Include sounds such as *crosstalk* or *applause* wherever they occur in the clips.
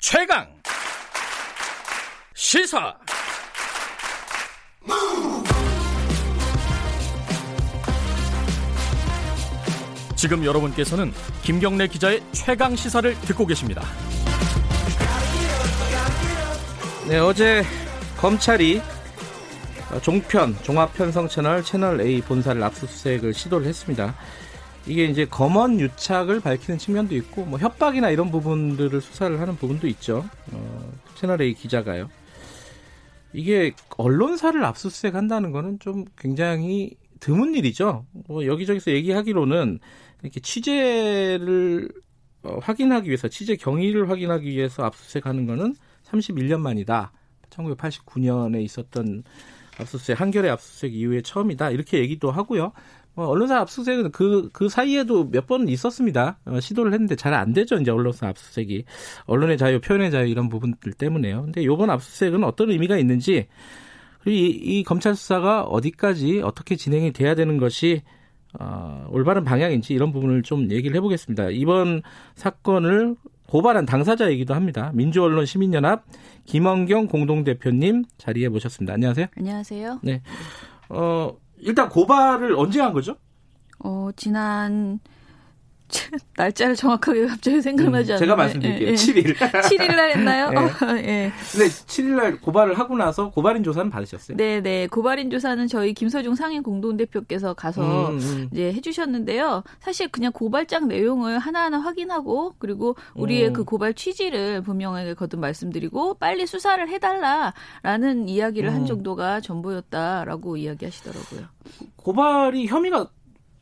최강 시사 지금 여러분께서는 김경래 기자의 최강 시사를 듣고 계십니다. 네, 어제 검찰이 종편 종합편성 채널 채널 A 본사를 압수수색을 시도를 했습니다. 이게 이제 검언 유착을 밝히는 측면도 있고 뭐 협박이나 이런 부분들을 수사를 하는 부분도 있죠. 어, 채널 A 기자가요. 이게 언론사를 압수수색 한다는 거는 좀 굉장히 드문 일이죠. 뭐 여기저기서 얘기하기로는 이렇게 취재를 어, 확인하기 위해서 취재 경위를 확인하기 위해서 압수수색하는 거는 31년 만이다. 1989년에 있었던 압수수색 한겨레 압수수색 이후에 처음이다. 이렇게 얘기도 하고요. 뭐 언론사 압수수색은 그, 그 사이에도 몇번 있었습니다. 어, 시도를 했는데 잘 안 되죠. 이제 언론사 압수수색이. 언론의 자유, 표현의 자유 이런 부분들 때문에요. 근데 요번 압수수색은 어떤 의미가 있는지 그리고 이, 이 검찰 수사가 어디까지 어떻게 진행이 돼야 되는 것이 어, 올바른 방향인지 이런 부분을 좀 얘기를 해보겠습니다. 이번 사건을 고발한 당사자이기도 합니다. 민주언론 시민연합 김원경 공동대표님 자리에 모셨습니다. 안녕하세요. 안녕하세요. 네. 어, 일단 고발을 언제 한 거죠? 어, 지난 *laughs* 날짜를 정확하게 갑자기 생각나지 음, 않는데 제가 말씀드릴게요. 예, 7일. 7일 날 했나요? *laughs* 예. 어, *laughs* 예. 근데 7일 날 고발을 하고 나서 고발인 조사는 받으셨어요? 네, 네. 고발인 조사는 저희 김서중 상임 공동대표께서 가서 음, 음. 이제 해 주셨는데요. 사실 그냥 고발장 내용을 하나하나 확인하고 그리고 우리의 음. 그 고발 취지를 분명하게 거듭 말씀드리고 빨리 수사를 해 달라라는 이야기를 한 음. 정도가 전부였다라고 이야기하시더라고요. 고발이 혐의가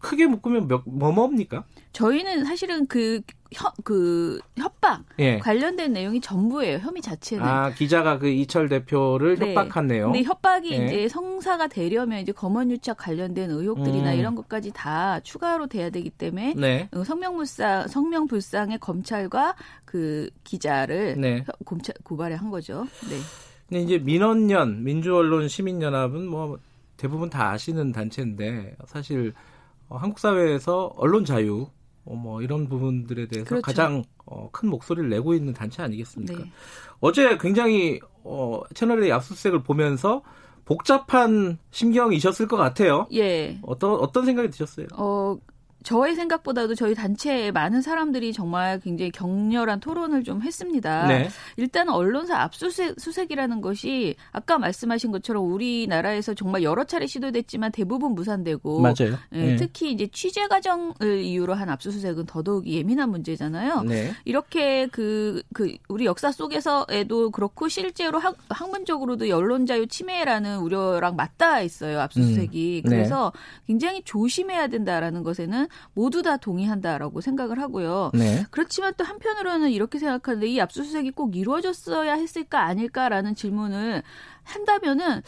크게 묶으면 몇, 뭐 뭡니까? 저희는 사실은 그, 협, 그 협박 예. 관련된 내용이 전부예요. 혐의 자체는. 아, 기자가 그 이철 대표를 네. 협박한 내용. 근데 협박이 예. 이제 성사가 되려면 이제 검언유착 관련된 의혹들이나 음. 이런 것까지 다 추가로 돼야 되기 때문에 네. 어, 성명불상 성명불상의 검찰과 그 기자를 네. 혀- 검찰 고발을 한 거죠. 네. 근데 이제 민원연 민주언론 시민연합은 뭐 대부분 다 아시는 단체인데 사실 어, 한국 사회에서 언론 자유 어, 뭐 이런 부분들에 대해서 그렇죠. 가장 어, 큰 목소리를 내고 있는 단체 아니겠습니까? 네. 어제 굉장히 어, 채널의 압수수색을 보면서 복잡한 심경이셨을 것 같아요. 예. 어떤 어떤 생각이 드셨어요? 어, 저의 생각보다도 저희 단체에 많은 사람들이 정말 굉장히 격렬한 토론을 좀 했습니다. 네. 일단 언론사 압수수색이라는 것이 아까 말씀하신 것처럼 우리나라에서 정말 여러 차례 시도됐지만 대부분 무산되고 맞아요. 예, 네. 특히 이제 취재 과정을 이유로 한 압수수색은 더더욱 예민한 문제잖아요. 네. 이렇게 그, 그, 우리 역사 속에서에도 그렇고 실제로 학, 학문적으로도 언론 자유 침해라는 우려랑 맞닿아 있어요, 압수수색이. 음, 네. 그래서 굉장히 조심해야 된다라는 것에는 모두 다 동의한다라고 생각을 하고요. 네. 그렇지만 또 한편으로는 이렇게 생각하는데 이 압수수색이 꼭 이루어졌어야 했을까 아닐까라는 질문을 한다면은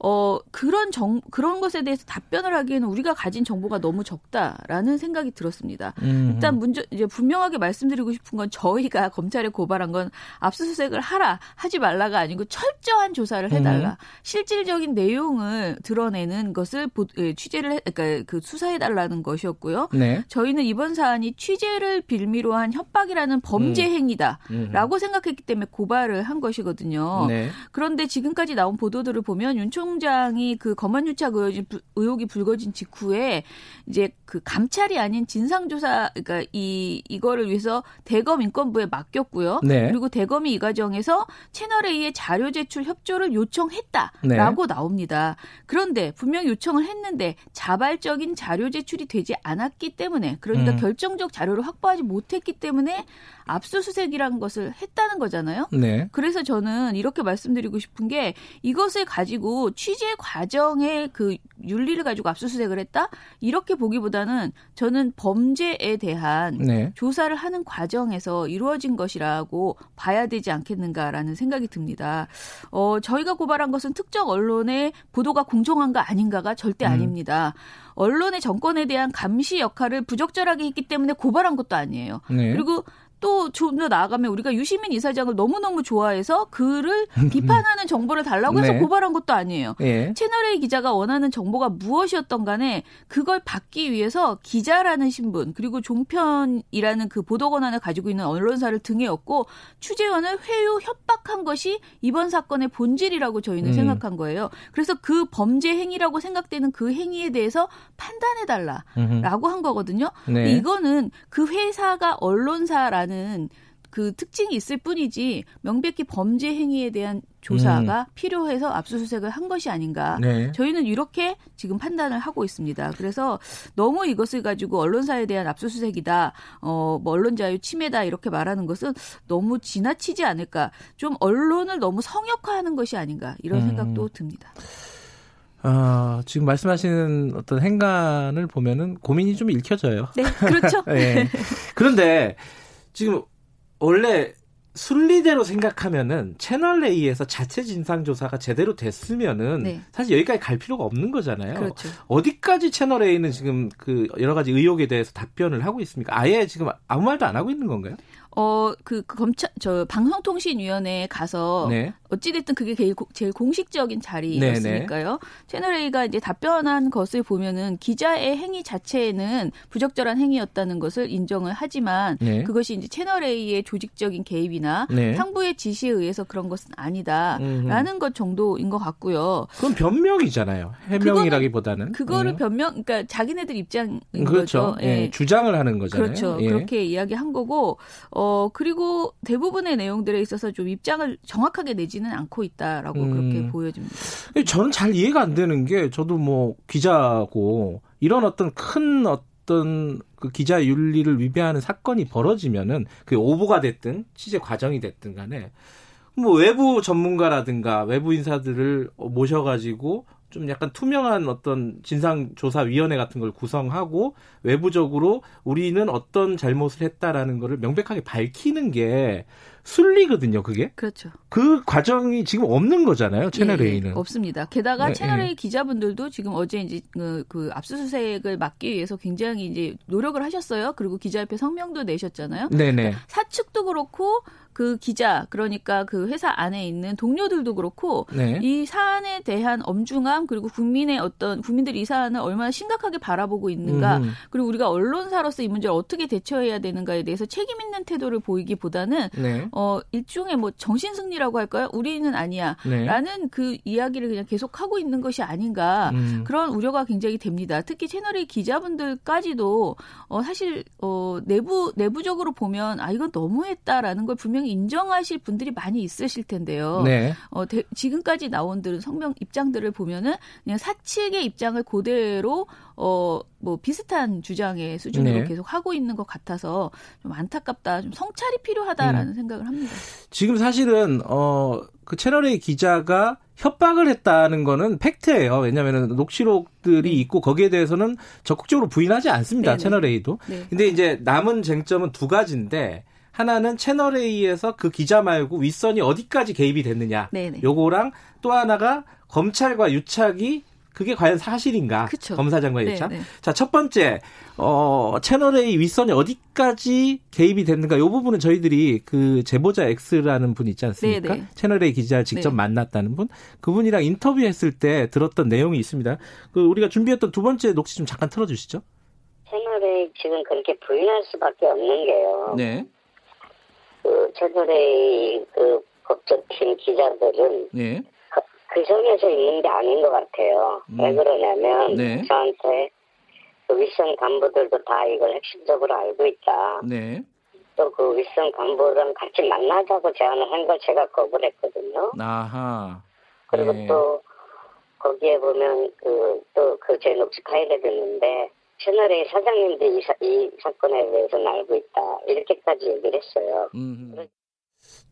어 그런 정 그런 것에 대해서 답변을 하기에는 우리가 가진 정보가 너무 적다라는 생각이 들었습니다. 음, 일단 문제 이제 분명하게 말씀드리고 싶은 건 저희가 *laughs* 검찰에 고발한 건 압수수색을 하라 하지 말라가 아니고 철저한 조사를 해달라 음. 실질적인 내용을 드러내는 것을 보, 예, 취재를 해, 그러니까 그 수사해 달라는 것이었고요. 네. 저희는 이번 사안이 취재를 빌미로 한 협박이라는 범죄 행위다라고 음. 생각했기 때문에 고발을 한 것이거든요. 네. 그런데 지금까지 나온 보도들을 보면 윤 총장이 그 검언유착 의혹이, 불- 불거진 직후에 이제 그 감찰이 아닌 진상조사 그러니까 이 이거를 위해서 대검 인권부에 맡겼고요. 네. 그리고 대검이 이 과정에서 채널 A의 자료 제출 협조를 요청했다라고 나옵니다. 그런데 분명히 요청을 했는데 자발적인 자료 제출이 되지 않았기 때문에 그러니까 음. 결정적 자료를 확보하지 못했기 때문에 압수수색이라는 것을 했다는 거잖아요. 네. 그래서 저는 이렇게 말씀드리고 싶은 게 이것을 가지고 취재 과정의 그 윤리를 가지고 압수수색을 했다? 이렇게 보기보다는 저는 범죄에 대한 네. 조사를 하는 과정에서 이루어진 것이라고 봐야 되지 않겠는가라는 생각이 듭니다. 어, 저희가 고발한 것은 특정 언론의 보도가 공정한가 아닌가가 절대 음. 아닙니다. 언론의 정권에 대한 감시 역할을 부적절하게 했기 때문에 고발한 것도 아니에요. 네. 그리고 또 좀 더 나아가면 우리가 유시민 이사장을 너무너무 좋아해서 그를 *laughs* 비판하는 정보를 달라고 해서 네. 고발한 것도 아니에요. 예. 채널A 기자가 원하는 정보가 무엇이었던 간에 그걸 받기 위해서 기자라는 신분 그리고 종편이라는 그 보도 권한을 가지고 있는 언론사를 등에 업고 취재원을 회유 협박한 것이 이번 사건의 본질이라고 저희는 음. 생각한 거예요. 그래서 그 범죄 행위라고 생각되는 그 행위에 대해서 판단해 달라라고 한 거거든요. 네. 이거는 그 회사가 언론사라는 그 특징이 있을 뿐이지 명백히 범죄 행위에 대한 조사가 필요해서 압수수색을 한 것이 아닌가. 음. 네. 저희는 이렇게 지금 판단을 하고 있습니다. 그래서 너무 이것을 가지고 언론사에 대한 압수수색이다, 어, 뭐 언론 자유 침해다 이렇게 말하는 것은 너무 지나치지 않을까. 좀 언론을 너무 성역화하는 것이 아닌가 이런 음. 생각도 듭니다. 아, 지금 말씀하시는 어떤 행간을 보면은 고민이 좀 읽혀져요. 네, 그렇죠. *laughs* 예. 그런데 지금 원래 순리대로 생각하면은 채널 A에서 자체 진상 조사가 제대로 됐으면은 네. 사실 여기까지 갈 필요가 없는 거잖아요. 그렇죠. 어디까지 채널 A는 지금 그 여러 가지 의혹에 대해서 답변을 하고 있습니까? 아예 지금 아무 말도 안 하고 있는 건가요? 어, 그, 그 검찰, 저, 방송통신위원회에 가서, 네. 어찌됐든 그게 제일, 고- 제일 공식적인 자리였으니까요. 채널A가 이제 답변한 것을 보면은 기자의 행위 자체는 부적절한 행위였다는 것을 인정을 하지만 네. 그것이 이제 채널A의 조직적인 개입이나 네. 상부의 지시에 의해서 그런 것은 아니다. 음흠. 라는 것 정도인 것 같고요. 그건 변명이잖아요. 해명이라기보다는. 그거를 음. 변명, 그러니까 자기네들 입장인 그렇죠. 거죠. 예, 주장을 하는 거잖아요. 그렇죠. 예. 그렇게 이야기한 거고, 어, 그리고 대부분의 내용들에 있어서 좀 입장을 정확하게 내지는 않고 있다라고 음. 그렇게 보여집니다. 저는 잘 이해가 안 되는 게 저도 뭐 기자고 이런 어떤 큰 어떤 그 기자 윤리를 위배하는 사건이 벌어지면은 그 오보가 됐든 취재 과정이 됐든 간에 뭐 외부 전문가라든가 외부 인사들을 모셔가지고 좀 약간 투명한 어떤 진상조사위원회 같은 걸 구성하고 외부적으로 우리는 어떤 잘못을 했다라는 거를 명백하게 밝히는 게 순리거든요, 그게. 그렇죠. 그 과정이 지금 없는 거잖아요, 채널 예, 예, A는. 없습니다. 게다가 네, 채널A 예. 기자분들도 지금 어제 이제 그, 그 압수수색을 막기 위해서 굉장히 이제 노력을 하셨어요. 그리고 기자협회 성명도 내셨잖아요. 네네. 사측도 그렇고 그 기자 그러니까 그 회사 안에 있는 동료들도 그렇고 네. 이 사안에 대한 엄중함 그리고 국민의 어떤 국민들이 이 사안을 얼마나 심각하게 바라보고 있는가 음, 그리고 우리가 언론사로서 이 문제를 어떻게 대처해야 되는가에 대해서 책임 있는 태도를 보이기보다는 네. 어 일종의 뭐 정신 승리라고 할까요? 우리는 아니야. 네. 라는 그 이야기를 그냥 계속 하고 있는 것이 아닌가. 음. 그런 우려가 굉장히 됩니다. 특히 채널의 기자분들까지도 어 사실 어 내부 내부적으로 보면 아 이건 너무했다라는 걸 분명히 인정하실 분들이 많이 있으실 텐데요. 네. 어 대- 지금까지 나온들 성명 입장들을 보면은 그냥 사측의 입장을 그대로 어 뭐 비슷한 주장의 수준으로 네. 계속 하고 있는 것 같아서 좀 안타깝다, 좀 성찰이 필요하다라는 생각을 합니다. 지금 사실은 어 그 채널의 기자가 협박을 했다는 거는 팩트예요. 왜냐하면 녹취록들이 네. 있고 거기에 대해서는 적극적으로 부인하지 않습니다. 네네. 채널 A도. 네. 근데 이제 남은 쟁점은 두 가지인데 하나는 채널 A에서 그 기자 말고 윗선이 어디까지 개입이 됐느냐. 네네. 요거랑 또 하나가 검찰과 유착이 그게 과연 사실인가? 그쵸. 검사장과 네, 유착. 네. 자, 첫 번째, 어, 채널A 윗선이 어디까지 개입이 됐는가? 요 부분은 저희들이 그 제보자 X라는 분 있지 않습니까? 네, 네. 채널A 기자를 직접 네. 만났다는 분. 그분이랑 인터뷰했을 때 들었던 내용이 있습니다. 그 우리가 준비했던 두 번째 녹취 좀 잠깐 틀어 주시죠. 채널A 지금 그렇게 부인할 수밖에 없는 게요. 네. 그 채널A 그 법조팀 기자들은 네. 그, 그 정에서 있는 게 아닌 것 같아요. 왜 그러냐면 네. 저한테 그 윗선 간부들도 다 이걸 핵심적으로 알고 있다. 네. 또 그 윗선 간부랑 같이 만나자고 제안을 한 걸 제가 거부했거든요. 아하. 그리고 네. 또 거기에 보면 그 또 그 제 녹취 파일에 듣는데 채널A 사장님도 이, 사, 이 사건에 대해서는 알고 있다. 이렇게까지 얘기를 했어요. 음.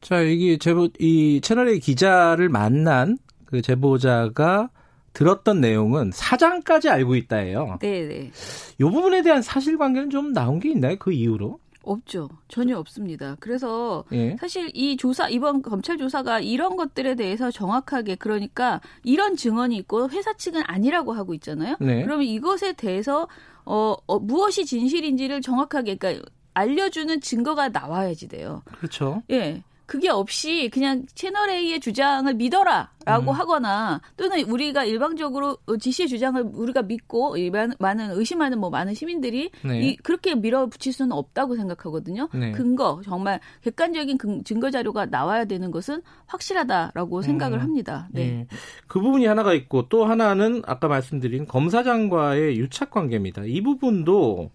자, 이게 제보, 이 채널의 기자를 만난 그 제보자가 들었던 내용은 사장까지 알고 있다예요. 네, 네. 이 부분에 대한 사실관계는 좀 나온 게 있나요? 그 이후로? 없죠. 전혀 없습니다. 그래서 예. 사실 이 조사 이번 검찰 조사가 이런 것들에 대해서 정확하게 그러니까 이런 증언이 있고 회사 측은 아니라고 하고 있잖아요. 네. 그러면 이것에 대해서 어, 어, 무엇이 진실인지를 정확하게 그러니까 알려주는 증거가 나와야지 돼요. 그렇죠. 예. 그게 없이 그냥 채널 A의 주장을 믿어라라고 음. 하거나 또는 우리가 일방적으로 지시의 주장을 우리가 믿고 많은 의심하는 뭐 많은 시민들이 네. 이, 그렇게 밀어붙일 수는 없다고 생각하거든요. 네. 근거 정말 객관적인 증거 자료가 나와야 되는 것은 확실하다라고 생각을 음. 합니다. 네. 네. 그 부분이 하나가 있고 또 하나는 아까 말씀드린 검사장과의 유착 관계입니다. 이 부분도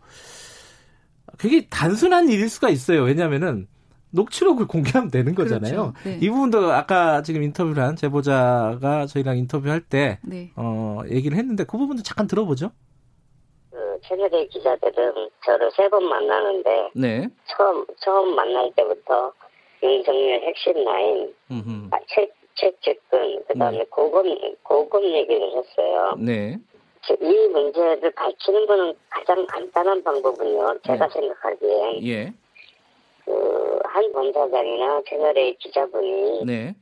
그게 단순한 일일 수가 있어요. 왜냐하면은 녹취록을 공개하면 되는 거잖아요. 그렇죠. 네. 이 부분도 아까 지금 인터뷰를 한 제보자가 저희랑 인터뷰할 때 네. 어, 얘기를 했는데 그 부분도 잠깐 들어보죠. 그 채널의 기자들은 저를 세 번 만나는데 네. 처음 처음 만날 때부터 윤석열 핵심 라인, 아, 책, 책 접근, 그 다음에 네. 고급, 고급 얘기를 했어요. 네. 이 문제를 밝히는 거는 가장 간단한 방법은요. 제가 네. 생각하기엔 예. 그한 검사장이나 채널의 기자분이 네.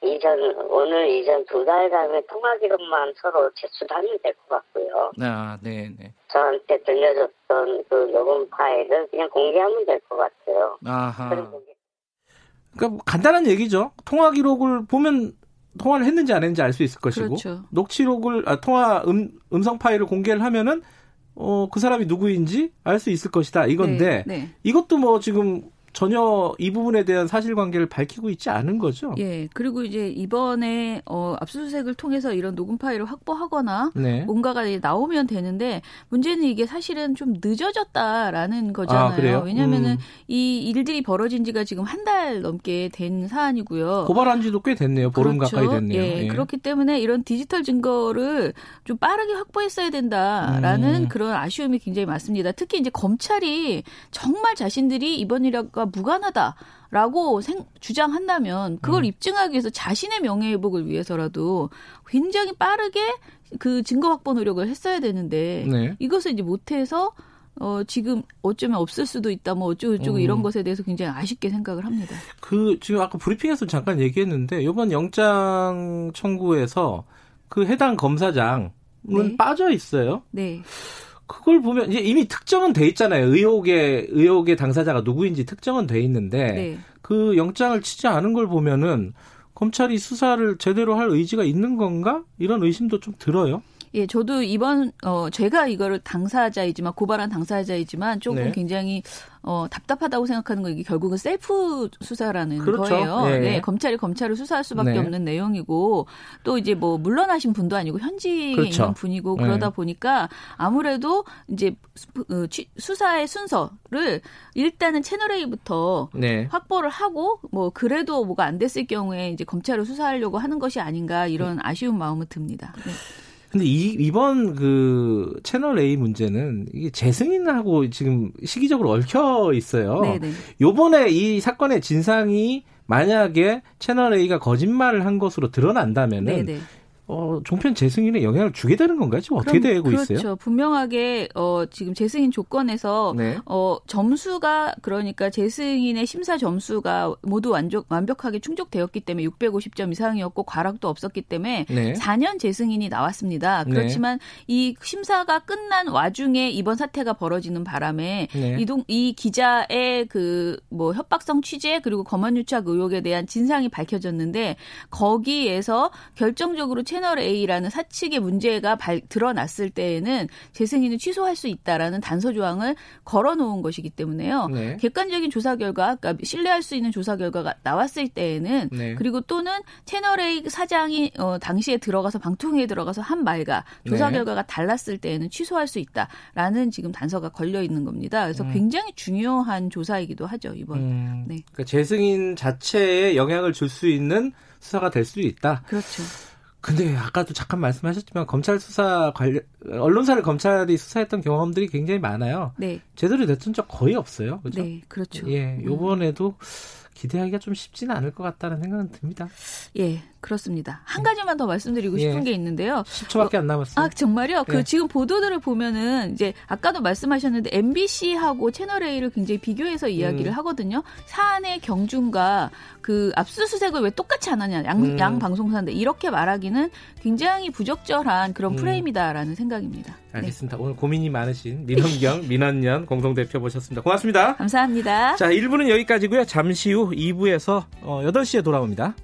이전 오늘 이전 두 달간의 통화 기록만 서로 제출하면 될 것 같고요. 아, 네, 네. 저한테 들려줬던 그 녹음 파일을 그냥 공개하면 될 것 같아요. 아하. 그러니까 뭐 간단한 얘기죠. 통화 기록을 보면 통화를 했는지 안 했는지 알 수 있을 것이고 그렇죠. 녹취록을 아, 통화 음, 음성 파일을 공개를 하면은 어, 그 사람이 누구인지 알 수 있을 것이다. 이건데, 네, 네. 이것도 뭐 지금 전혀 이 부분에 대한 사실관계를 밝히고 있지 않은 거죠. 예. 그리고 이제 이번에 어, 압수수색을 통해서 이런 녹음 파일을 확보하거나 네. 뭔가가 나오면 되는데 문제는 이게 사실은 좀 늦어졌다라는 거잖아요. 아, 왜냐하면은 음. 이 일들이 벌어진 지가 지금 한 달 넘게 된 사안이고요. 고발한 지도 꽤 됐네요. 보름 그렇죠. 가까이 됐네요. 예. 예. 그렇기 때문에 이런 디지털 증거를 좀 빠르게 확보했어야 된다라는 음. 그런 아쉬움이 굉장히 많습니다. 특히 이제 검찰이 정말 자신들이 이번 일과 무관하다라고 생, 주장한다면 그걸 음. 입증하기 위해서 자신의 명예회복을 위해서라도 굉장히 빠르게 그 증거 확보 노력을 했어야 되는데 네. 이것을 이제 못해서 어, 지금 어쩌면 없을 수도 있다, 뭐 어쩌고저쩌고 음. 이런 것에 대해서 굉장히 아쉽게 생각을 합니다. 그, 지금 아까 브리핑에서 잠깐 얘기했는데, 이번 영장 청구에서 그 해당 검사장은 네. 빠져 있어요. 네. 그걸 보면 이제 이미 특정은 돼 있잖아요. 의혹의 의혹의 당사자가 누구인지 특정은 돼 있는데 네. 그 영장을 치지 않은 걸 보면은 검찰이 수사를 제대로 할 의지가 있는 건가? 이런 의심도 좀 들어요. 예, 저도 이번 어 제가 이거를 당사자이지만 고발한 당사자이지만 조금 네. 굉장히 어 답답하다고 생각하는 거 이게 결국은 셀프 수사라는 그렇죠. 거예요. 네. 네. 검찰이 검찰을 수사할 수밖에 네. 없는 내용이고 또 이제 뭐 물러나신 분도 아니고 현직에 그렇죠. 있는 분이고 네. 그러다 보니까 아무래도 이제 어, 수사의 순서를 일단은 채널 A부터 네. 확보를 하고 뭐 그래도 뭐가 안 됐을 경우에 이제 검찰을 수사하려고 하는 것이 아닌가 이런 아쉬운 마음은 듭니다. 네. 근데 이, 이번 그 채널 A 문제는 이게 재승인하고 지금 시기적으로 얽혀 있어요. 네네. 요번에 이 사건의 진상이 만약에 채널 A가 거짓말을 한 것으로 드러난다면은 네네. 어, 종편 재승인에 영향을 주게 되는 건가요? 지금 어떻게 되고 그렇죠. 있어요? 그렇죠. 분명하게 어, 지금 재승인 조건에서 네. 어, 점수가 그러니까 재승인의 심사 점수가 모두 완벽, 완벽하게 충족되었기 때문에 650점 이상이었고 과락도 없었기 때문에 네. 4년 재승인이 나왔습니다. 네. 그렇지만 네. 이 심사가 끝난 와중에 이번 사태가 벌어지는 바람에 네. 이동 이 기자의 그 뭐 협박성 취재 그리고 검언 유착 의혹에 대한 진상이 밝혀졌는데 거기에서 결정적으로 채 채널 A라는 사측의 문제가 발, 드러났을 때에는 재승인을 취소할 수 있다라는 단서 조항을 걸어놓은 것이기 때문에요. 네. 객관적인 조사 결과, 그러니까 신뢰할 수 있는 조사 결과가 나왔을 때에는 네. 그리고 또는 채널 A 사장이 어, 당시에 들어가서 방통위에 들어가서 한 말과 조사 네. 결과가 달랐을 때에는 취소할 수 있다라는 지금 단서가 걸려 있는 겁니다. 그래서 음. 굉장히 중요한 조사이기도 하죠 이번. 음. 네. 그러니까 재승인 자체에 영향을 줄 수 있는 수사가 될 수도 있다. 그렇죠. 근데 아까도 잠깐 말씀하셨지만 검찰 수사 관련 언론사를 검찰이 수사했던 경험들이 굉장히 많아요. 네. 제대로 됐던 적 거의 없어요. 그죠? 네, 그렇죠. 예, 음. 요번에도 기대하기가 좀 쉽지는 않을 것 같다는 생각은 듭니다. 예, 그렇습니다. 한 가지만 더 말씀드리고 예. 싶은 예. 게 있는데요. 10초밖에 안 남았어요. 아, 정말요? 그 예. 그 지금 보도들을 보면은 이제 아까도 말씀하셨는데 MBC하고 채널 A를 굉장히 비교해서 이야기를 음. 하거든요. 사안의 경중과 그 압수수색을 왜 똑같이 안 하냐. 양, 음. 양 방송사인데 이렇게 말하기는 굉장히 부적절한 그런 음. 프레임이다라는 생각입니다. 네. 알겠습니다. 네. 오늘 고민이 많으신 민원경, 민원연 *laughs* 공동대표 모셨습니다. 고맙습니다. 감사합니다. 자, 1부는 여기까지고요. 잠시 후 2부에서 8시에 어, 돌아옵니다.